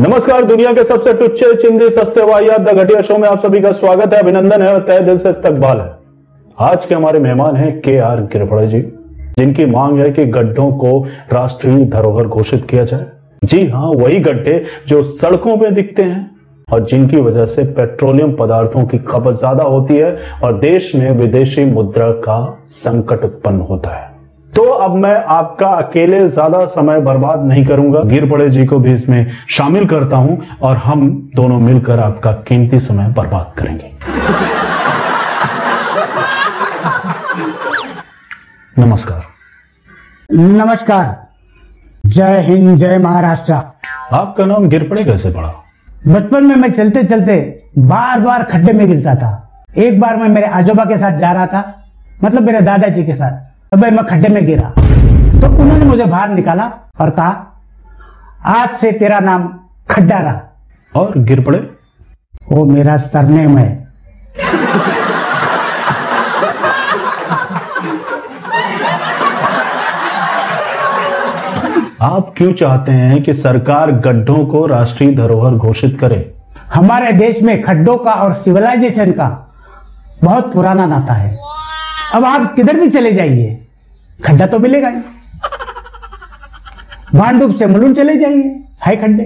नमस्कार, दुनिया के सबसे टुच्चे चिंदी, सस्ते वाहियात द घटिया शो में आप सभी का स्वागत है, अभिनंदन है और तय दिल से इस्तकबाल है। आज के हमारे मेहमान हैं के आर गिरफड़े जी, जिनकी मांग है कि गड्ढों को राष्ट्रीय धरोहर घोषित किया जाए। जी हाँ वही गड्ढे जो सड़कों पे दिखते हैं और जिनकी वजह से पेट्रोलियम पदार्थों की खपत ज़्यादा होती है और देश में विदेशी मुद्रा का संकट उत्पन्न होता है। तो अब मैं आपका अकेले ज़्यादा समय बर्बाद नहीं करूँगा। गिर पड़े जी को भी इसमें शामिल करता हूँ और हम दोनों मिलकर आपका कीमती समय बर्बाद करेंगे। नमस्कार। नमस्कार। जय हिंद जय महाराष्ट्र। आपका नाम गिर पड़े कैसे पड़ा? बचपन में मैं चलते चलते बार बार खड्डे में गिरता था। एक बार मैं मेरे आजोबा के साथ जा रहा था मतलब मेरे दादाजी के साथ। तब मैं खड्डे में गिरा। तो उन्होंने मुझे बाहर निकाला और कहा आज से तेरा नाम खड्डा रहा। और गिर पड़े? वो मेरा सरनेम है। आप क्यों चाहते हैं कि सरकार गड्ढों को राष्ट्रीय धरोहर घोषित करे? हमारे देश में खड्डों का और सिविलाइजेशन का बहुत पुराना नाता है। अब आप किधर भी चले जाइए। खड्डा तो मिलेगा ही। भांडुप से मुलुंड चले जाइए है खड्डे।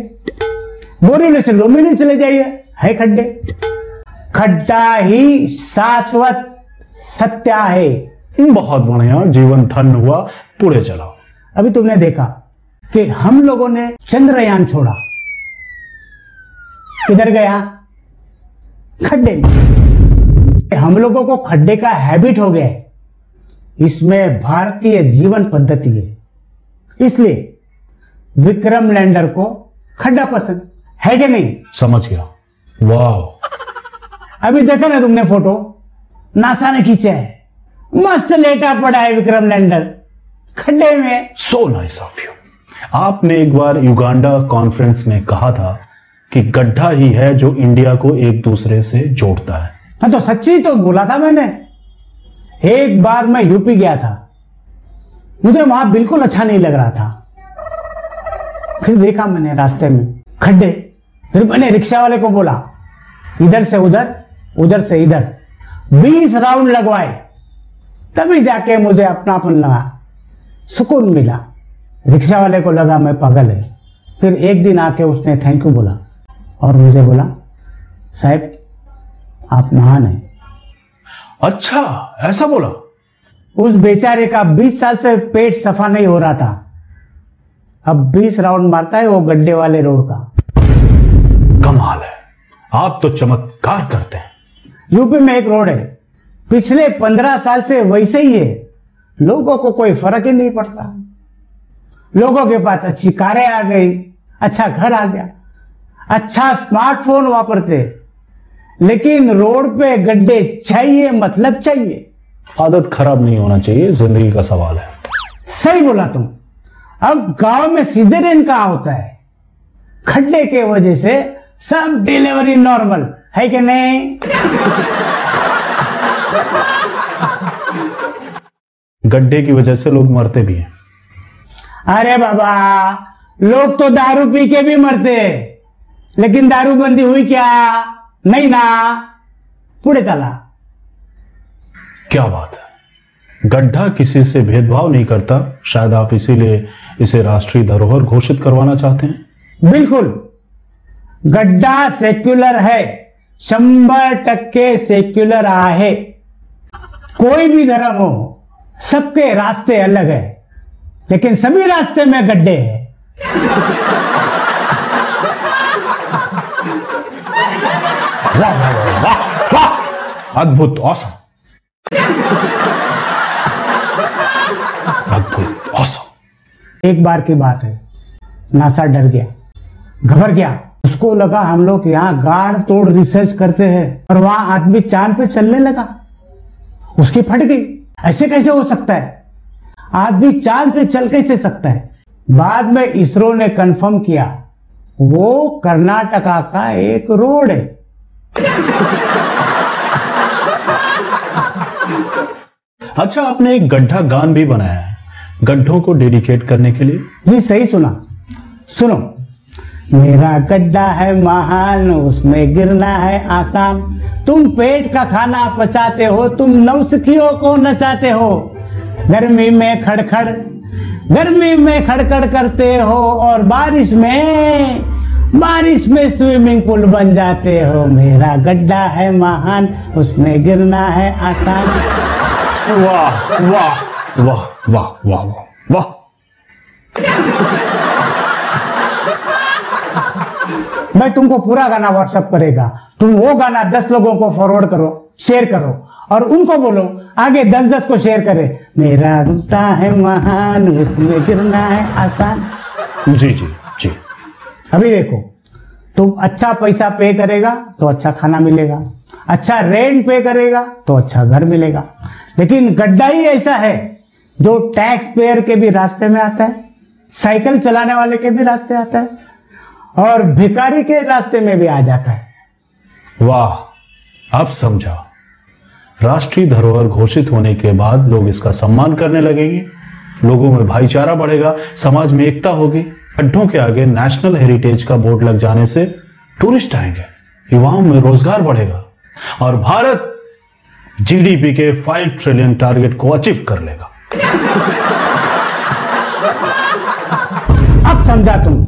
बोरीवली से लोमिनी चले जाइए है खड्डे। खड्डा ही शाश्वत सत्य है। बहुत बढ़िया जीवन धन हुआ पूरे चलाओ अभी तुमने देखा कि हम लोगों ने चंद्रयान छोड़ा। किधर गया? खड्डे हम लोगों को खड्डे का हैबिट हो गया है। इसमें भारतीय जीवन पद्धति है। इसलिए विक्रम लैंडर को खड्डा पसंद है कि नहीं? समझ गया। वाह अभी देखा ना तुमने फ़ोटो? नासा ने खींचा है। मस्त लेटा पड़ा है विक्रम लैंडर। खड्डे में। सो नाइस ऑफ़ यू आपने एक बार युगांडा कॉन्फ्रेंस में कहा था कि गड्ढा ही है जो इंडिया को एक दूसरे से जोड़ता है। हाँ तो सच्ची तो बोला था मैंने। एक बार मैं यूपी गया था। मुझे वहाँ बिल्कुल अच्छा नहीं लग रहा था। फिर देखा मैंने रास्ते में खड्डे। फिर मैंने रिक्शा वाले को बोला, इधर से उधर उधर से इधर। बीस राउंड लगवाए। तभी जाके मुझे अपनापन लगा। सुकून मिला। रिक्शा वाले को लगा मैं पागल है। फिर एक दिन आके उसने थैंक यू बोला और मुझे बोला, साहब, आप महान हैं। अच्छा ऐसा बोला? उस बेचारे का 20 साल से पेट सफ़ा नहीं हो रहा था। अब 20 राउंड मारता है वो गड्ढे वाले रोड का। कमाल है। आप तो चमत्कार करते हैं। यूपी में एक रोड है। पिछले 15 साल से वैसे ही है। लोगों को कोई फ़र्क ही नहीं पड़ता। लोगों के पास अच्छी कारें आ गई अच्छा घर आ गया अच्छा स्मार्टफ़ोन वापरते। लेकिन रोड पे गड्ढे चाहिए मतलब चाहिए। आदत खराब नहीं होना चाहिए ज़िंदगी का सवाल है। सही बोला तुम। अब गाँव में सीधे रेन कहा होता है? खड्डे के वजह से सब डिलीवरी नॉर्मल है कि नहीं? गड्ढे की वजह से लोग मरते भी हैं। अरे बाबा लोग तो दारू पी के भी मरते लेकिन दारू बंदी हुई क्या? नहीं ना पुढे चला क्या बात है? गड्ढा किसी से भेदभाव नहीं करता शायद आप इसीलिए इसे राष्ट्रीय धरोहर घोषित करवाना चाहते हैं। बिल्कुल। गड्ढा सेक्युलर है शंबर टक्के सेक्युलर आहे। कोई भी धर्म हो सबके रास्ते अलग है लेकिन सभी रास्ते में गड्ढे हैं। वाह वाह वाह अद्भुत औसम अद्भुत औसम एक बार की बात है। नासा डर गया। घबर गया। उसको लगा हम लोग यहाँ गाड़ तोड़ रिसर्च करते हैं और वहाँ आदमी चाँद पे चलने लगा। उसकी फट गई। ऐसे कैसे हो सकता है? आदमी चाँद पे चल कैसे सकता है? बाद में इसरो ने कंफर्म किया, वो कर्नाटका का एक रोड है। अच्छा आपने एक गड्ढा गान भी बनाया है। गड्ढों को डेडिकेट करने के लिए। जी, सही सुना। सुनो। मेरा गड्ढा है महान, उसमें गिरना है आसान। तुम पेट का खाना पचाते हो, तुम नवसखियों को नचाते हो। गर्मी में खड़खड़, गर्मी में खड़खड़ करते हो और बारिश में बारिश में स्विमिंग पूल बन जाते हो। मेरा गड्ढा है महान उसमें गिरना है आसान। वाह वाह वाह वाह वाह वाह। वाह मैं तुमको पूरा गाना व्हाट्सअप करेगा। तुम वो गाना दस लोगों को फॉरवर्ड करो शेयर करो और उनको बोलो आगे दस दस को शेयर करे। मेरा गुस्सा है महान उसमें गिरना है आसान। जी जी जी। अभी देखो। तुम अच्छा पैसा पे करेगा तो अच्छा खाना मिलेगा। अच्छा रेंट पे करेगा तो अच्छा घर मिलेगा। लेकिन गड्ढा ही ऐसा है जो टैक्स पेयर के भी रास्ते में आता है साइकिल चलाने वाले के भी रास्ते आता है, और भिकारी के रास्ते में भी आ जाता है। वाह, अब समझा। राष्ट्रीय धरोहर घोषित होने के बाद लोग इसका सम्मान करने लगेंगे। लोगों में भाईचारा बढ़ेगा, समाज में एकता होगी। गड्ढों के आगे नेशनल हेरिटेज का बोर्ड लग जाने से टूरिस्ट आएँगे युवाओं में रोज़गार बढ़ेगा और भारत जीडीपी के 5 ट्रिलियन टारगेट को अचीव कर लेगा। अब समझा तुम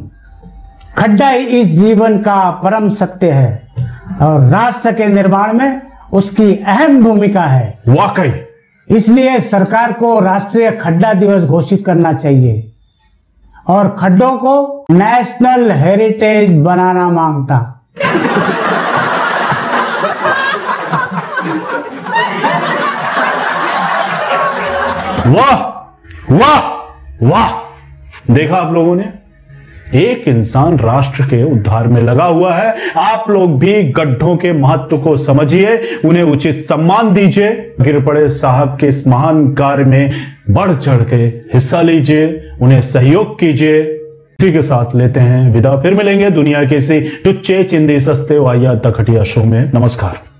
खड्डा ही इस जीवन का परम सत्य है और राष्ट्र के निर्माण में उसकी अहम भूमिका है। वाकई। इसलिए सरकार को राष्ट्रीय खड्डा दिवस घोषित करना चाहिए। और खड्डों को नेशनल हेरिटेज बनाना माँगता। वाह वाह वाह। देखा आप लोगों ने? एक इंसान राष्ट्र के उद्धार में लगा हुआ है। आप लोग भी गड्ढों के महत्व को समझिए, उन्हें उचित सम्मान दीजिए। गिर पड़े साहब के इस महान कार्य में बढ़ चढ़ के हिस्सा लीजिए, उन्हें सहयोग कीजिए। इसी के साथ लेते हैं विदा। फिर मिलेंगे दुनिया के इसी टुच्चे चिंदी, सस्ते वाया तखटिया शो में। नमस्कार।